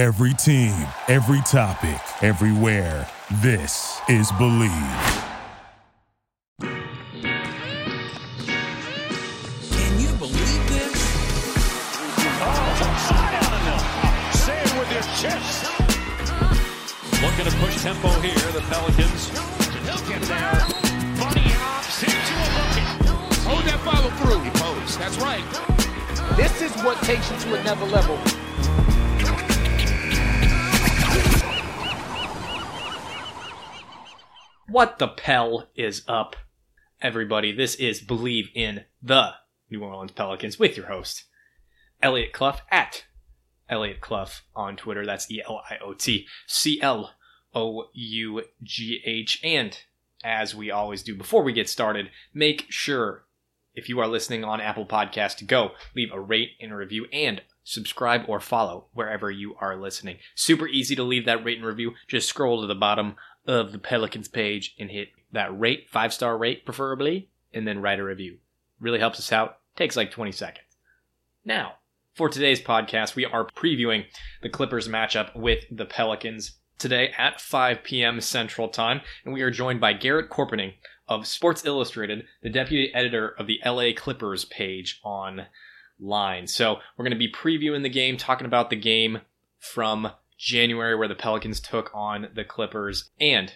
Every team, every topic, everywhere. This is Bleav. Can you believe this? Oh, side out enough. Say it with your chest. Looking to push tempo here, the Pelicans. He'll get there. Bunny hops into a bucket. Hold that follow through. He posed. That's right. This is what takes you to another level. What the Pell is up, everybody? This is Bleav in the New Orleans Pelicans with your host, Eliot Clough at Eliot Clough on Twitter. That's E L I O T C L O U G H. And as we always do before we get started, make sure if you are listening on Apple Podcast to go leave a rate and a review and subscribe or follow wherever you are listening. Super easy to leave that rate and review. Just scroll to the bottom of the Pelicans page and hit that rate, five star rate preferably, and then write a review. Really helps us out. Takes like 20 seconds. Now, for today's podcast, we are previewing the Clippers matchup with the Pelicans today at 5 p.m. Central Time, and we are joined by Garrett Chorpenning of Sports Illustrated, the deputy editor of the LA Clippers page online. So we're going to be previewing the game, talking about the game from January where the Pelicans took on the Clippers and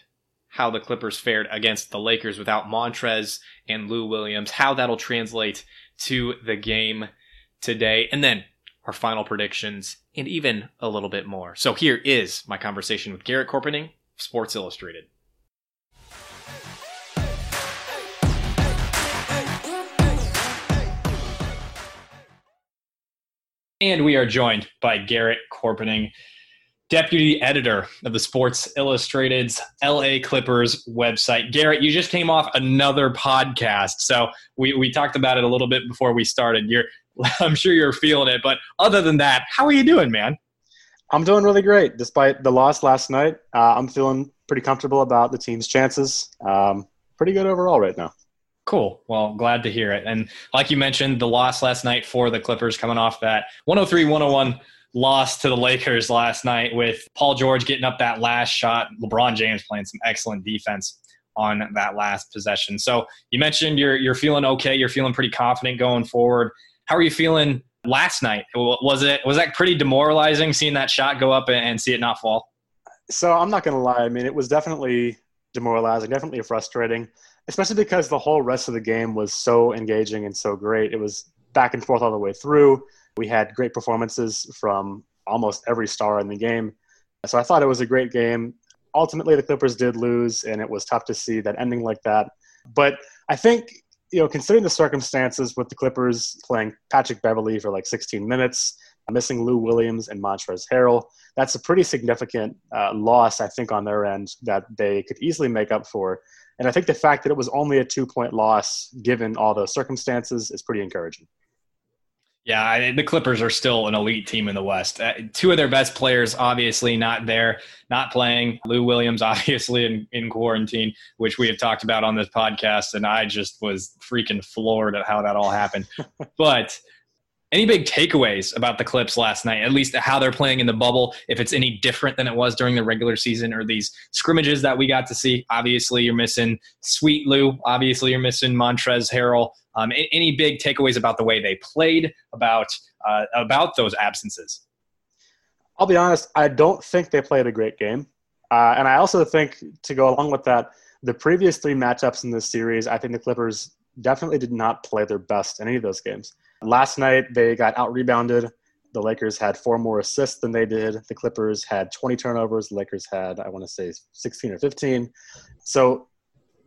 how the Clippers fared against the Lakers without Montrezl and Lou Williams, how that'll translate to the game today, and then our final predictions and even a little bit more. So here is my conversation with Garrett Chorpenning, Sports Illustrated. And we are joined by Garrett Chorpenning, deputy editor of the Sports Illustrated's LA Clippers website. Garrett, you just came off another podcast. So we, we talked about it a little bit before we started. You're I'm sure you're feeling it, but other than that, how are you doing, man? I'm doing really great. Despite the loss last night, uh, I'm feeling pretty comfortable about the team's chances. Um, pretty good overall right now. Cool. Well, glad to hear it. And like you mentioned, the loss last night for the Clippers coming off that 103 101 loss to the Lakers last night with Paul George getting up that last shot, LeBron James playing some excellent defense on that last possession. So you mentioned you're you're feeling okay, you're feeling pretty confident going forward. How are you feeling last night? Was it was that pretty demoralizing seeing that shot go up and see it not fall? So I'm not going to lie. I mean, it was definitely demoralizing, definitely frustrating, especially because the whole rest of the game was so engaging and so great. It was back and forth all the way through. We had great performances from almost every star in the game. So I thought it was a great game. Ultimately, the Clippers did lose, and it was tough to see that ending like that. But I think, you know, considering the circumstances with the Clippers playing Patrick Beverley for like 16 minutes, missing Lou Williams and Montrezl Harrell, that's a pretty significant uh, loss, I think, on their end that they could easily make up for. And I think the fact that it was only a two point loss, given all those circumstances, is pretty encouraging. Yeah, I, the Clippers are still an elite team in the West. Uh, two of their best players, obviously, not there, not playing. Lou Williams, obviously, in, in quarantine, which we have talked about on this podcast. And I just was freaking floored at how that all happened. but any big takeaways about the Clips last night, at least how they're playing in the bubble, if it's any different than it was during the regular season or these scrimmages that we got to see? Obviously, you're missing Sweet Lou. Obviously, you're missing Montrezl Harrell. Um, any big takeaways about the way they played, about uh, about those absences? I'll be honest. I don't think they played a great game, uh, and I also think to go along with that, the previous three matchups in this series, I think the Clippers definitely did not play their best in any of those games. Last night they got out rebounded. The Lakers had four more assists than they did. The Clippers had 20 turnovers. The Lakers had, I want to say, 16 or 15. So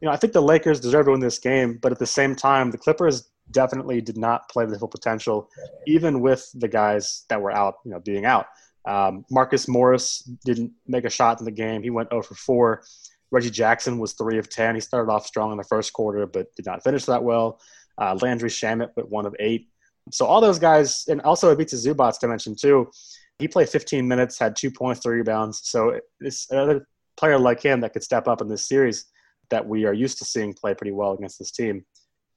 you know, I think the Lakers deserve to win this game, but at the same time, the Clippers definitely did not play the full potential, even with the guys that were out, you know, being out. Um, Marcus Morris didn't make a shot in the game. He went 0 for 4. Reggie Jackson was 3 of 10. He started off strong in the first quarter, but did not finish that well. Uh, Landry Shamet went 1 of 8. So all those guys, and also Ivica Zubac to mention too, he played 15 minutes, had two points, three rebounds. So it's another player like him that could step up in this series that we are used to seeing play pretty well against this team.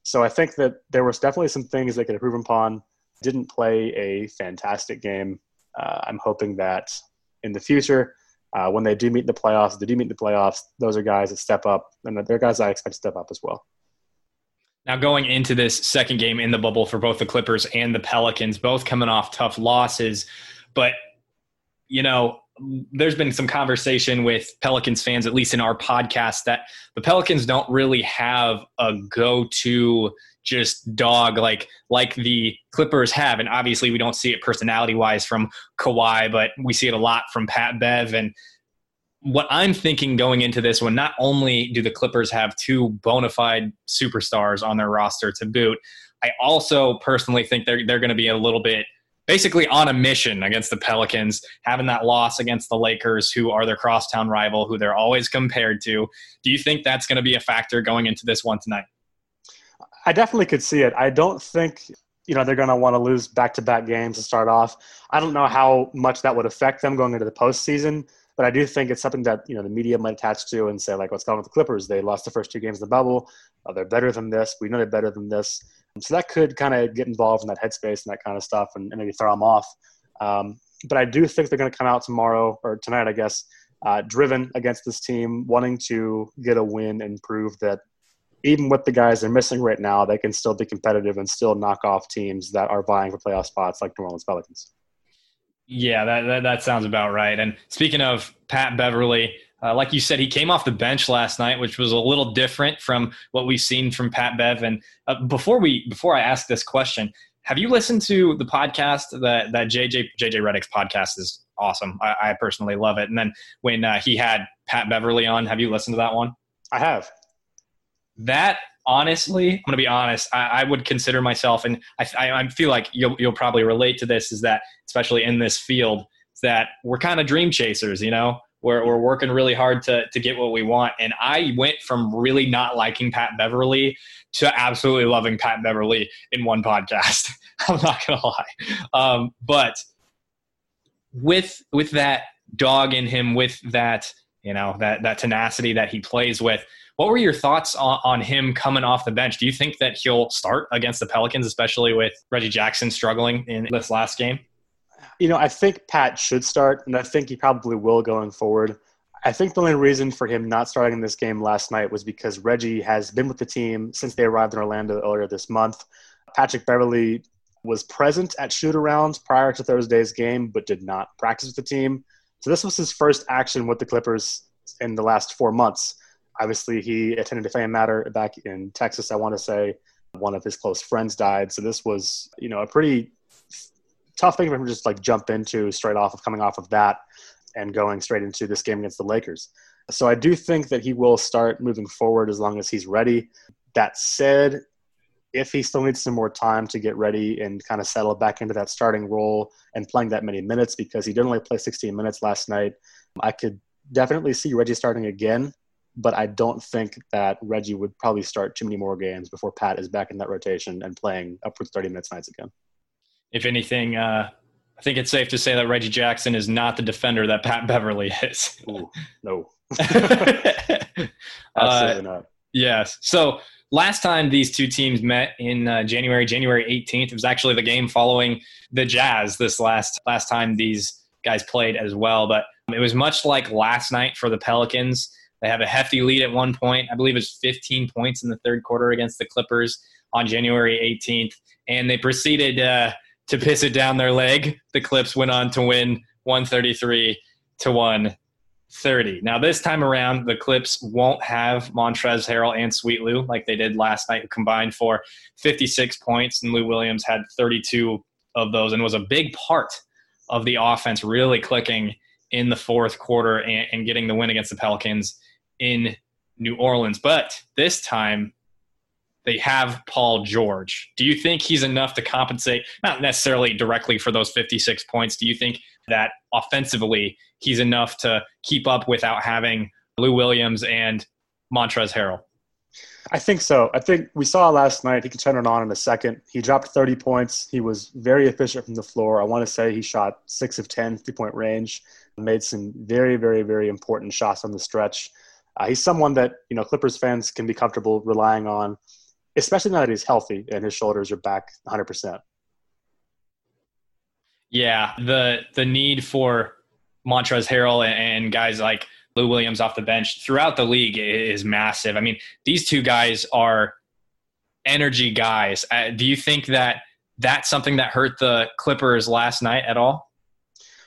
So I think that there was definitely some things they could improve upon. Didn't play a fantastic game. Uh, I'm hoping that in the future. Uh, when they do meet the playoffs, they do meet the playoffs. Those are guys that step up, and they're guys I expect to step up as well. Now, going into this second game in the bubble for both the Clippers and the Pelicans, both coming off tough losses, but you know, there's been some conversation with Pelicans fans, at least in our podcast, that the Pelicans don't really have a go-to just dog like like the Clippers have, and obviously we don't see it personality wise from Kawhi, but we see it a lot from Pat Bev. And what I'm thinking going into this one, not only do the Clippers have two bona fide superstars on their roster to boot, I also personally think they're they're going to be a little bit basically on a mission against the Pelicans, having that loss against the Lakers, who are their crosstown rival, who they're always compared to. Do you think that's going to be a factor going into this one tonight? I definitely could see it. I don't think you know they're going to want to lose back-to-back games to start off. I don't know how much that would affect them going into the postseason, but I do think it's something that you know the media might attach to and say like, "What's going on with the Clippers? They lost the first two games in the bubble. Oh, they're better than this. We know they're better than this." So that could kind of get involved in that headspace and that kind of stuff, and, and maybe throw them off. Um, but I do think they're going to come out tomorrow or tonight, I guess, uh, driven against this team, wanting to get a win and prove that even with the guys they're missing right now, they can still be competitive and still knock off teams that are vying for playoff spots like New Orleans Pelicans. Yeah, that, that, that sounds about right. And speaking of Pat Beverley, uh, like you said, he came off the bench last night, which was a little different from what we've seen from Pat Bev. And uh, before we before I ask this question, have you listened to the podcast that that JJ JJ Redick's podcast is awesome. I, I personally love it. And then when uh, he had Pat Beverley on, have you listened to that one? I have that honestly, I'm going to be honest. I, I, would consider myself, and I, I, feel like you'll, you'll probably relate to this, is that especially in this field, that we're kind of dream chasers. You know, we're we're working really hard to to get what we want. And I went from really not liking Pat Beverley to absolutely loving Pat Beverley in one podcast. I'm not going to lie, um, but with with that dog in him, with that you know that that tenacity that he plays with what were your thoughts on, on, him coming off the bench? Do you think that he'll start against the Pelicans, especially with Reggie Jackson struggling in this last game? You know, I think Pat should start, and I think he probably will going forward. I think the only reason for him not starting in this game last night was because Reggie has been with the team since they arrived in Orlando earlier this month. Patrick Beverley was present at shoot arounds prior to Thursday's game, but did not practice with the team. So this was his first action with the Clippers in the last four months obviously he attended a family matter back in Texas. I want to say one of his close friends died, so this was you know a pretty tough thing for him to just like jump into straight off of coming off of that and going straight into this game against the Lakers. So I do think that he will start moving forward as long as he's ready. That said, if he still needs some more time to get ready and kind of settle back into that starting role and playing that many minutes because he didn't only play 16 minutes last night, I could definitely see Reggie starting again but I don't think that Reggie would probably start too many more games before Pat is back in that rotation and playing upwards 30 minutes nights again. If anything, uh, I think it's safe to say that Reggie Jackson is not the defender that Pat Beverley is. Ooh, no. Absolutely uh, not. Yes. So last time these two teams met in uh, January, January 18th, it was actually the game following the Jazz this last last time these guys played as well. But it was much like last night for the Pelicans. They have a hefty lead at one point. I believe it's 15 points in the third quarter against the Clippers on January 18th. And they proceeded uh, to piss it down their leg. The Clips went on to win 133 to 130. Now, this time around, the Clips won't have Montrezl Harrell and Sweet Lou like they did last night, combined for 56 points. And Lou Williams had 32 of those and was a big part of the offense really clicking in the fourth quarter and, and getting the win against the Pelicans in New Orleans. But this time, they have Paul George. Do you think he's enough to compensate, not necessarily directly for those 56 points? Do you think that offensively he's enough to keep up without having Lou Williams and Montrezl Harrell? I think so. I think we saw last night. He can turn it on in a second. He dropped 30 points. He was very efficient from the floor. I want to say he shot six of 10, three point range, made some very, very, very important shots on the stretch. Uh, he's someone that you know Clippers fans can be comfortable relying on, especially now that he's healthy and his shoulders are back 100. percent Yeah, the the need for Montrezl Harrell and guys like Lou Williams off the bench throughout the league is massive. I mean, these two guys are energy guys. Uh, do you think that that's something that hurt the Clippers last night at all?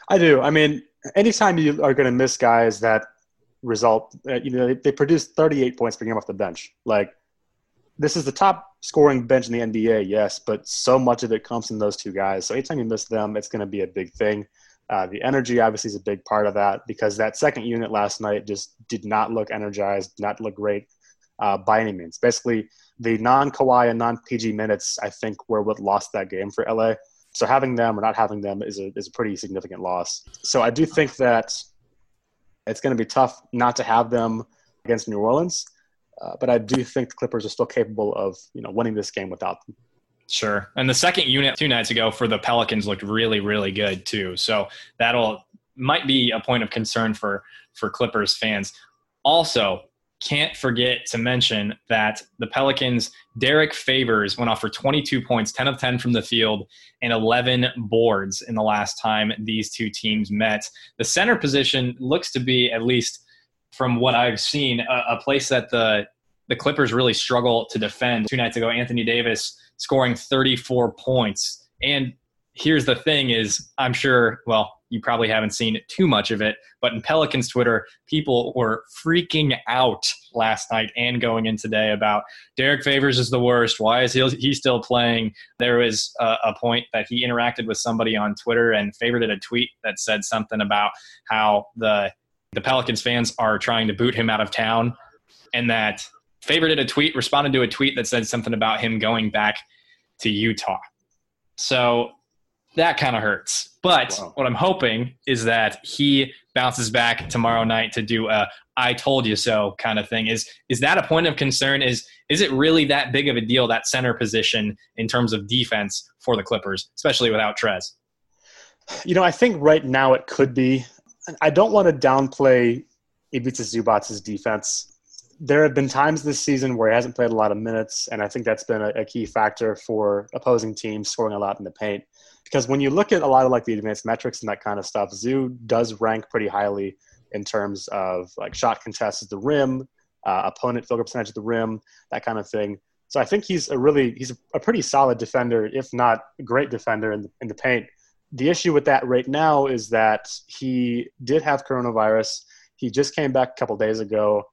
I do. I mean, anytime you are going to miss guys that result, uh, you know, they, they produce 38 points per game off the bench. Like, this is the top scoring bench in the NBA, yes, but so much of it comes from those two guys. So anytime you miss them, it's going to be a big thing. Uh, the energy obviously is a big part of that because that second unit last night just did not look energized, not look great uh, by any means. Basically, the non Kawhi and non PG minutes, I think, were what lost that game for LA. So having them or not having them is a, is a pretty significant loss. So I do think that it's going to be tough not to have them against New Orleans. Uh, but I do think the Clippers are still capable of you know winning this game without them. Sure. And the second unit two nights ago for the Pelicans looked really, really good too. So that'll might be a point of concern for for Clippers fans. Also, can't forget to mention that the Pelicans, Derrick Favors went off for 22 points, 10 of 10 from the field, and 11 boards in the last time these two teams met. The center position looks to be, at least from what I've seen, a, a place that the the Clippers really struggle to defend. Two nights ago, Anthony Davis scoring 34 points. And here's the thing is I'm sure, well, you probably haven't seen too much of it, but in Pelicans Twitter, people were freaking out last night and going in today about Derrick Favors is the worst. Why is he, he still playing? There was a, a point that he interacted with somebody on Twitter and favorited a tweet that said something about how the the Pelicans fans are trying to boot him out of town and that favorited a tweet, responded to a tweet that said something about him going back to Utah. So that kind of hurts. But wow. what I'm hoping is that he bounces back tomorrow night to do a "I told you so" kind of thing. Is is that a point of concern? Is is it really that big of a deal that center position in terms of defense for the Clippers, especially without Trez? You know, I think right now it could be. I don't want to downplay Ivica Zubac's defense there have been times this season where he hasn't played a lot of minutes, and I think that's been a, a, key factor for opposing teams scoring a lot in the paint. Because when you look at a lot of like the advanced metrics and that kind of stuff, Zoo does rank pretty highly in terms of like shot contests at the rim, uh, opponent field goal percentage at the rim, that kind of thing. So I think he's a really he's a pretty solid defender, if not great defender in the, in the paint. The issue with that right now is that he did have coronavirus. He just came back a couple days ago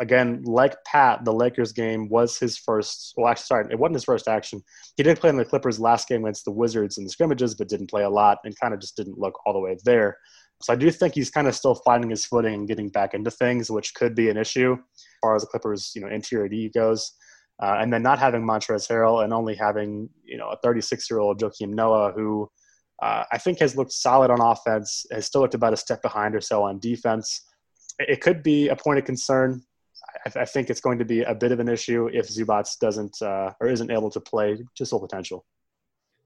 again, like Pat, the Lakers game was his first. Well, actually, sorry, it wasn't his first action. He did play in the Clippers last game against the Wizards in the scrimmages, but didn't play a lot and kind of just didn't look all the way there. So I do think he's kind of still finding his footing and getting back into things, which could be an issue as far as the Clippers, you know, interior D goes. Uh, and then not having Montrezl Harrell and only having you know a 36 year old Joakim Noah who uh, I think has looked solid on offense, has still looked about a step behind or so on defense. It could be a point of concern I, I, think it's going to be a bit of an issue if Zubac doesn't uh, or isn't able to play to full potential.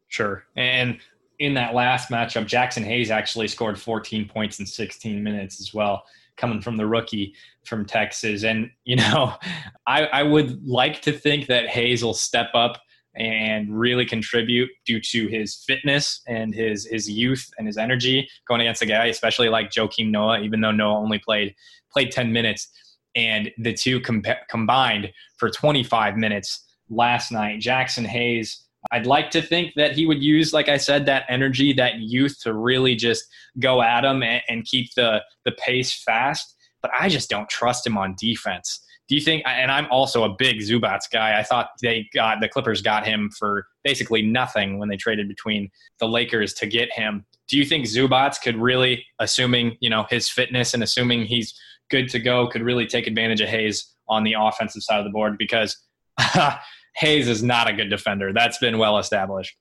Sure. And in that last matchup, Jaxson Hayes actually scored 14 points in 16 minutes as well, coming from the rookie from Texas. And, you know, I, I would like to think that Hayes will step up and really contribute due to his fitness and his his youth and his energy going against a guy, especially like Joakim Noah, even though Noah only played played 10 minutes and the two com- combined for 25 minutes last night. Jaxson Hayes, I'd like to think that he would use, like I said, that energy, that youth to really just go at him and, and keep the, the pace fast. But I just don't trust him on defense. Do you think? And I'm also a big Zubac guy. I thought they got the Clippers got him for basically nothing when they traded between the Lakers to get him. Do you think Zubac could really, assuming you know his fitness and assuming he's good to go could really take advantage of Hayes on the offensive side of the board because Hayes is not a good defender. That's been well established.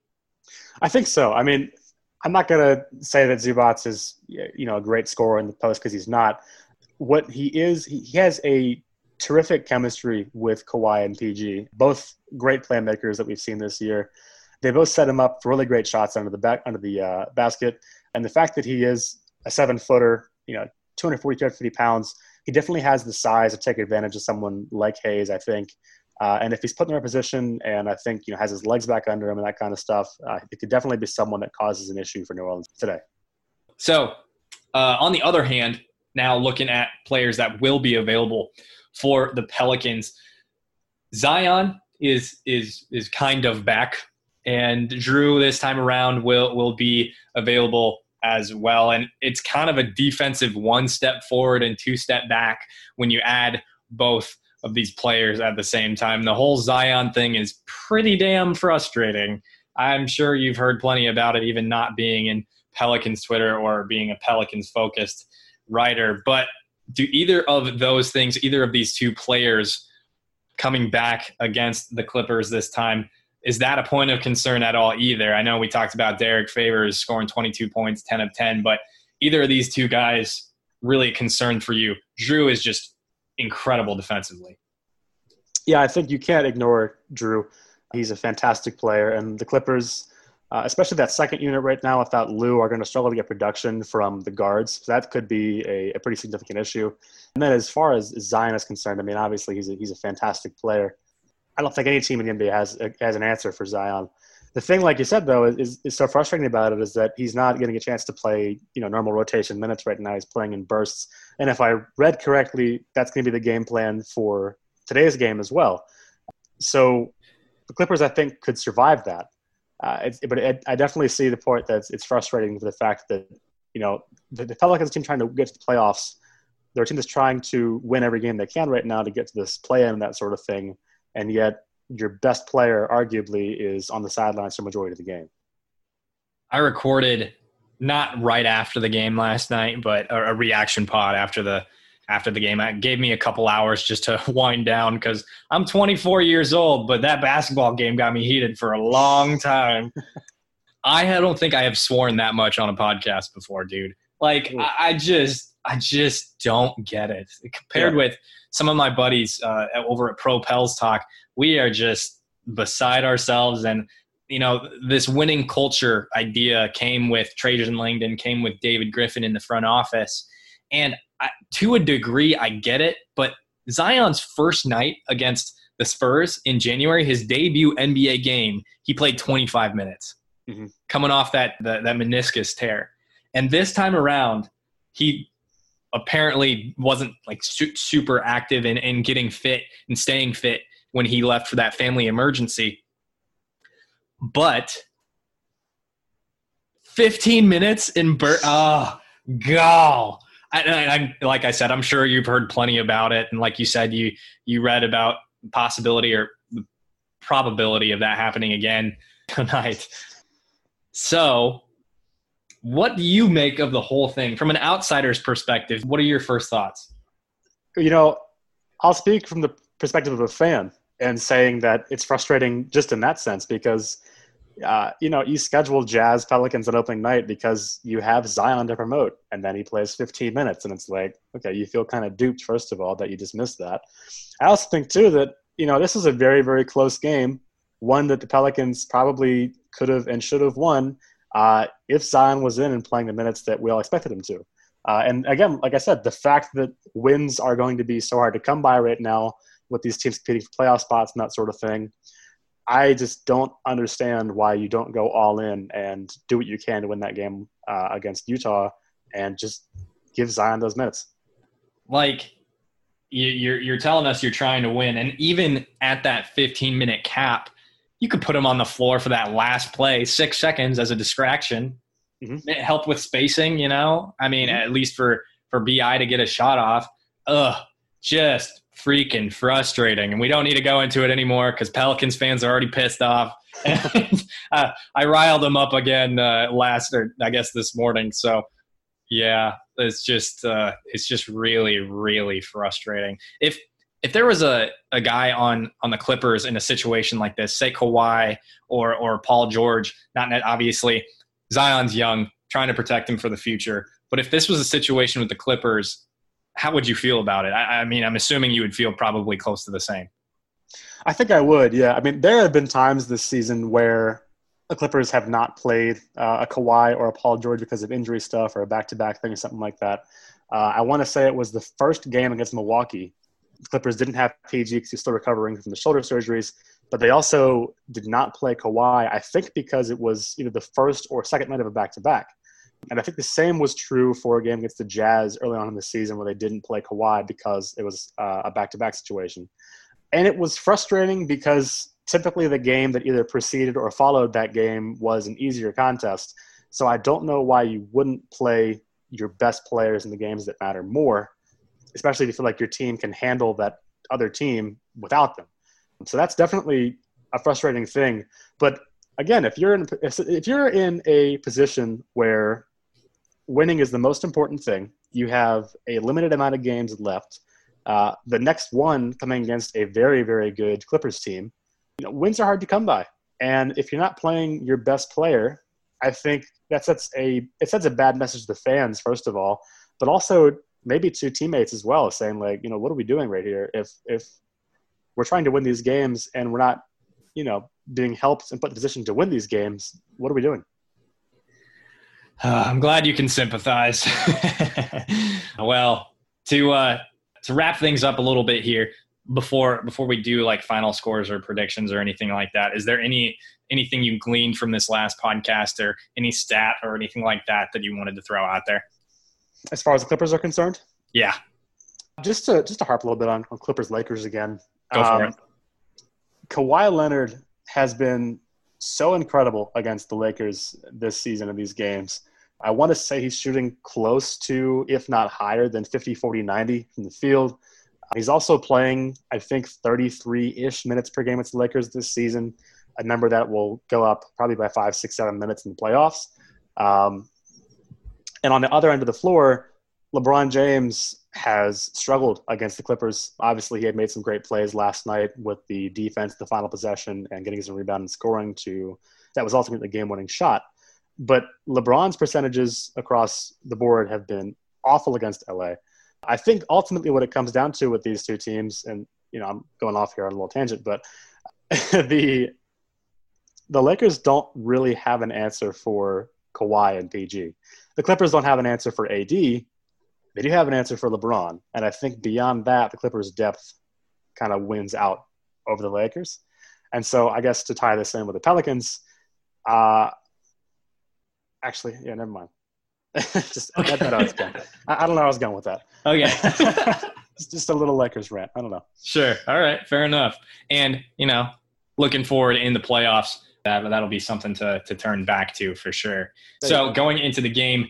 I think so. I mean, I'm not going to say that Zubac is you know a great scorer in the post because he's not. What he is, he, has a terrific chemistry with Kawhi and PG, both great playmakers that we've seen this year. They both set him up for really great shots under the back under the uh, basket, and the fact that he is a seven footer, you know, 240, 250 pounds. He definitely has the size to take advantage of someone like Hayes, I think. Uh, and if he's put in the right position and I think, you know, has his legs back under him and that kind of stuff, uh, it could definitely be someone that causes an issue for New Orleans today. So Uh, on the other hand, now looking at players that will be available for the Pelicans, Zion is is is kind of back, and Jrue this time around will will be available as well. And it's kind of a defensive one step forward and two step back when you add both of these players at the same time. The whole Zion thing is pretty damn frustrating. I'm sure you've heard plenty about it, even not being in Pelicans Twitter or being a Pelicans focused writer. But do either of those things, either of these two players coming back against the Clippers this time, is that a point of concern at all either? I know we talked about Derrick Favors scoring 22 points, 10 of 10, but either of these two guys really concerned for you? Jrue is just incredible defensively. Yeah, I think you can't ignore Jrue. He's a fantastic player, and the Clippers, uh, especially that second unit right now without Lou, are going to struggle to get production from the guards. So that could be a, a pretty significant issue. And then as far as Zion is concerned, I mean, obviously he's a, he's a fantastic player. I don't think any team in the NBA has has an answer for Zion. The thing, like you said, though, is, is so frustrating about it is that he's not getting a chance to play, you know, normal rotation minutes right now. He's playing in bursts, and if I read correctly, that's going to be the game plan for today's game as well. So the Clippers, I think, could survive that. Uh, but it, I definitely see the point that it's, it's frustrating for the fact that you know the, the Pelicans team trying to get to the playoffs. Their team is trying to win every game they can right now to get to this play-in and that sort of thing and yet your best player arguably is on the sidelines for majority of the game. I recorded not right after the game last night, but a, a reaction pod after the after the game. It gave me a couple hours just to wind down because I'm 24 years old, but that basketball game got me heated for a long time. I don't think I have sworn that much on a podcast before, dude. Like I, I just I just don't get it. Compared yeah. with some of my buddies uh, over at Pro Pels Talk, we are just beside ourselves. And, you know, this winning culture idea came with Trajan Langdon, came with David Griffin in the front office. And I, to a degree, I get it. But Zion's first night against the Spurs in January, his debut NBA game, he played 25 minutes, mm-hmm. coming off that, that that meniscus tear. And this time around, he apparently wasn't like su- super active in, in getting fit and staying fit when he left for that family emergency. But 15 minutes in Bur- ah, oh god I, I, like I said, I'm sure you've heard plenty about it, and like you said, you you read about possibility or probability of that happening again tonight. So what do you make of the whole thing from an outsider's perspective? What are your first thoughts? You know, I'll speak from the perspective of a fan and saying that it's frustrating just in that sense because, uh, you know, you schedule Jazz Pelicans on opening night because you have Zion to promote, and then he plays 15 minutes, and it's like, okay, you feel kind of duped first of all that you just missed that. I also think too that you know this is a very very close game, one that the Pelicans probably could have and should have won uh, if Zion was in and playing the minutes that we all expected him to. Uh, and again, like I said, the fact that wins are going to be so hard to come by right now with these teams competing for playoff spots and that sort of thing, I just don't understand why you don't go all in and do what you can to win that game uh, against Utah and just give Zion those minutes. Like you're you're telling us you're trying to win, and even at that 15 minute cap, you could put him on the floor for that last play, six seconds as a distraction. Mm-hmm. It helped with spacing, you know. I mean, mm-hmm. at least for for Bi to get a shot off. Ugh, just freaking frustrating. And we don't need to go into it anymore because Pelicans fans are already pissed off. and, uh, I riled them up again uh, last, or I guess this morning. So yeah, it's just uh, it's just really really frustrating. If if there was a, a guy on on the Clippers in a situation like this, say Kawhi or or Paul George, not obviously Zion's young, trying to protect him for the future. But if this was a situation with the Clippers, how would you feel about it? I, I mean, I'm assuming you would feel probably close to the same. I think I would. Yeah. I mean, there have been times this season where the Clippers have not played uh, a Kawhi or a Paul George because of injury stuff or a back-to-back thing or something like that. Uh, I want to say it was the first game against Milwaukee Clippers didn't have PG because he's still recovering from the shoulder surgeries, but they also did not play Kawhi, I think because it was either the first or second night of a back to back. And I think the same was true for a game against the Jazz early on in the season where they didn't play Kawhi because it was uh, a back to back situation. And it was frustrating because typically the game that either preceded or followed that game was an easier contest. So I don't know why you wouldn't play your best players in the games that matter more, especially if you feel like your team can handle that other team without them. So that's definitely a frustrating thing. But again, if you're in if you're in a position where winning is the most important thing, you have a limited amount of games left. Uh, the next one coming against a very very good Clippers team, you know, wins are hard to come by. And if you're not playing your best player, I think that sets a it sets a bad message to the fans first of all, but also maybe to teammates as well, saying like, you know, what are we doing right here? If if we're trying to win these games and we're not, you know, being helped and put in position to win these games, what are we doing? Uh, I'm glad you can sympathize. well, to uh, to wrap things up a little bit here before before we do like final scores or predictions or anything like that, is there any anything you gleaned from this last podcast or any stat or anything like that that you wanted to throw out there? As far as the Clippers are concerned, yeah. Just to just to harp a little bit on, on Clippers Lakers again. Go for um, it. Kawhi Leonard has been so incredible against the Lakers this season in these games. I want to say he's shooting close to, if not higher than 50, 40, 90 from the field. He's also playing, I think, 33 ish minutes per game with the Lakers this season, a number that will go up probably by five, six, seven minutes in the playoffs. Um, and on the other end of the floor, LeBron James has struggled against the Clippers. Obviously, he had made some great plays last night with the defense, the final possession, and getting some rebound and scoring to that was ultimately the game-winning shot. But LeBron's percentages across the board have been awful against LA. I think ultimately what it comes down to with these two teams, and you know I'm going off here on a little tangent, but the the Lakers don't really have an answer for Kawhi and PG. The Clippers don't have an answer for AD, they do have an answer for LeBron, and I think beyond that, the Clippers' depth kind of wins out over the Lakers. And so, I guess to tie this in with the Pelicans, uh, actually, yeah, never mind. just okay. I, I, was going. I, I don't know. I was going with that. Okay. it's just a little Lakers rant. I don't know. Sure. All right. Fair enough. And you know, looking forward in the playoffs, that that'll be something to to turn back to for sure. so going into the game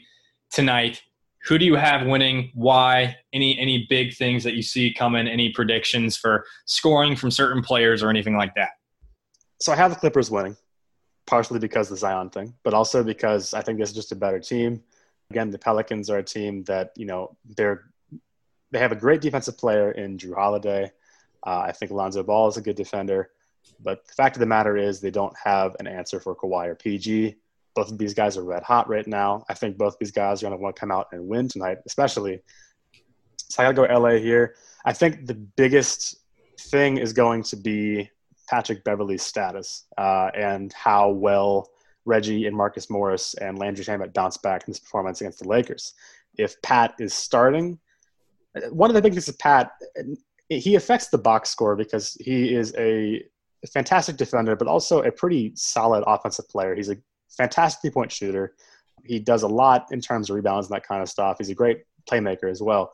tonight, who do you have winning? Why? Any any big things that you see coming? Any predictions for scoring from certain players or anything like that? So I have the Clippers winning, partially because of the Zion thing, but also because I think this is just a better team. Again, the Pelicans are a team that you know they're they have a great defensive player in Jrue Holiday. Uh, I think Alonzo Ball is a good defender, but the fact of the matter is they don't have an answer for Kawhi or PG both of these guys are red hot right now. I think both of these guys are going to want to come out and win tonight, especially. So I got to go LA here. I think the biggest thing is going to be Patrick Beverley's status uh, and how well Reggie and Marcus Morris and Landry Shamet bounce back in this performance against the Lakers. If Pat is starting, one of the big things is Pat, he affects the box score because he is a fantastic defender, but also a pretty solid offensive player. He's a fantastic three point shooter. He does a lot in terms of rebounds and that kind of stuff. He's a great playmaker as well.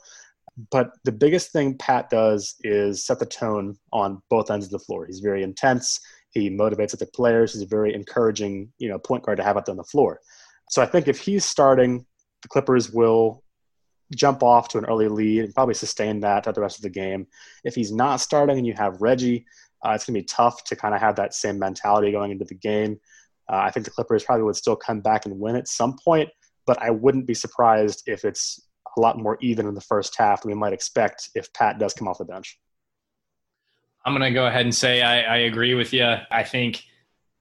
But the biggest thing Pat does is set the tone on both ends of the floor. He's very intense. He motivates other players. He's a very encouraging, you know, point guard to have out there on the floor. So I think if he's starting, the Clippers will jump off to an early lead and probably sustain that throughout the rest of the game. If he's not starting and you have Reggie, uh, it's going to be tough to kind of have that same mentality going into the game. Uh, I think the Clippers probably would still come back and win at some point, but I wouldn't be surprised if it's a lot more even in the first half than we might expect if Pat does come off the bench. I'm going to go ahead and say I, I, agree with you. I think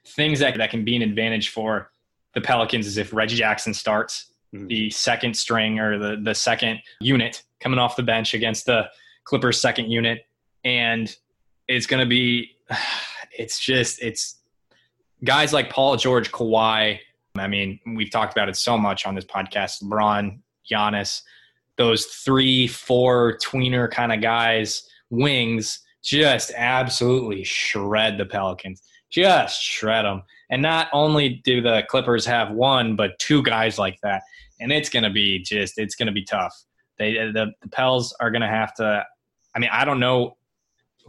things that, that can be an advantage for the Pelicans is if Reggie Jackson starts mm-hmm. the second string or the, the second unit coming off the bench against the Clippers' second unit. And it's going to be, it's just, it's, guys like Paul George, Kawhi. I mean, we've talked about it so much on this podcast. LeBron, Giannis, those three, four tweener kind of guys, wings, just absolutely shred the Pelicans. Just shred them. And not only do the Clippers have one, but two guys like that. and it's going to be just it's going to be tough. They the, the Pels are going to have to. I mean, I don't know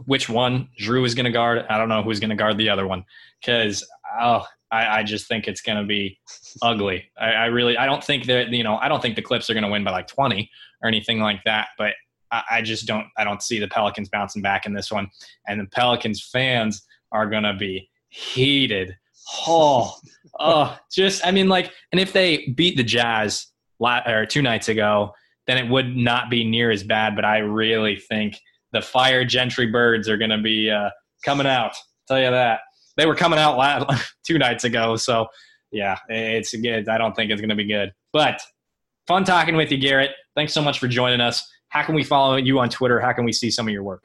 which one Jrue is going to guard. I don't know who's going to guard the other one because oh, I, I, just think it's going to be ugly. I, I, really I don't think that you know I don't think the Clips are going to win by like 20 or anything like that. But I, I just don't I don't see the Pelicans bouncing back in this one, and the Pelicans fans are going to be heated. Oh, oh, just I mean like, and if they beat the Jazz or two nights ago, then it would not be near as bad. But I really think the Fire Gentry Birds are going to be uh, coming out. I'll tell you that they were coming out last, two nights ago. So yeah, it's good. I don't think it's going to be good. But fun talking with you, Garrett. Thanks so much for joining us. How can we follow you on Twitter? How can we see some of your work?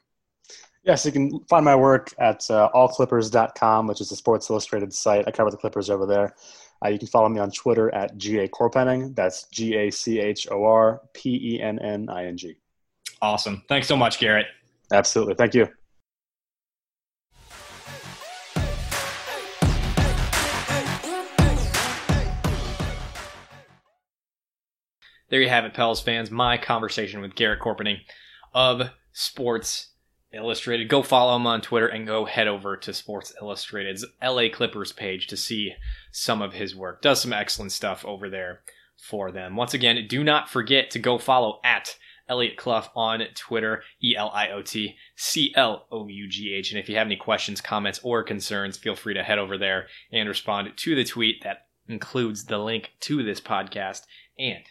Yes, you can find my work at uh, allclippers.com, which is a Sports Illustrated site. I cover the Clippers over there. Uh, you can follow me on Twitter at GA Chorpenning. That's G A C H O R P E N N I N G. Awesome. Thanks so much, Garrett. Absolutely. Thank you. There you have it, Pels fans. My conversation with Garrett Chorpenning of Sports Illustrated. Go follow him on Twitter and go head over to Sports Illustrated's LA Clippers page to see some of his work. Does some excellent stuff over there for them. Once again, do not forget to go follow at Eliot Clough on Twitter, E L I O T C L O U G H. And if you have any questions, comments, or concerns, feel free to head over there and respond to the tweet that includes the link to this podcast. And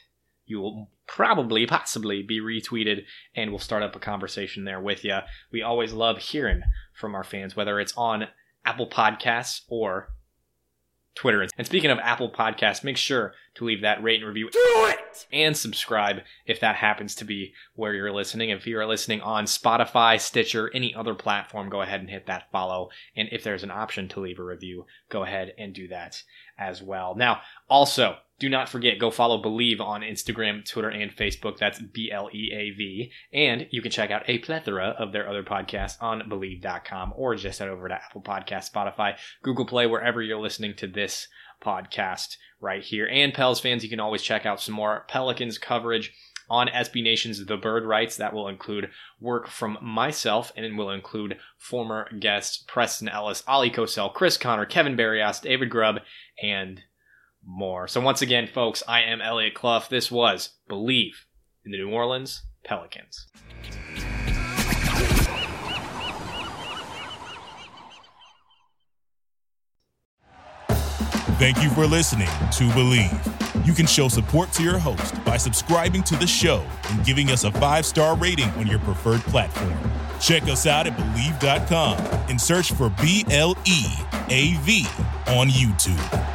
you will probably, possibly be retweeted, and we'll start up a conversation there with you. We always love hearing from our fans, whether it's on Apple Podcasts or Twitter. And speaking of Apple Podcasts, make sure to leave that rate and review. Do it! And subscribe if that happens to be where you're listening. If you're listening on Spotify, Stitcher, any other platform, go ahead and hit that follow. And if there's an option to leave a review, go ahead and do that as well. Now, also, do not forget, go follow Bleav on Instagram, Twitter, and Facebook. That's B L E A V. And you can check out a plethora of their other podcasts on Bleav.com or just head over to Apple Podcast, Spotify, Google Play, wherever you're listening to this podcast right here. And Pels fans, you can always check out some more Pelicans coverage on SB Nation's The Bird Writes. That will include work from myself and will include former guests Preston Ellis, Ali Kosel, Chris Connor, Kevin Barrios, David Grubb, and more. So once again, folks, I am Eliot Clough. This was Bleav in the New Orleans Pelicans. Thank you for listening to Bleav. You can show support to your host by subscribing to the show and giving us a five star rating on your preferred platform. Check us out at Bleav.com and search for B L E A V on YouTube.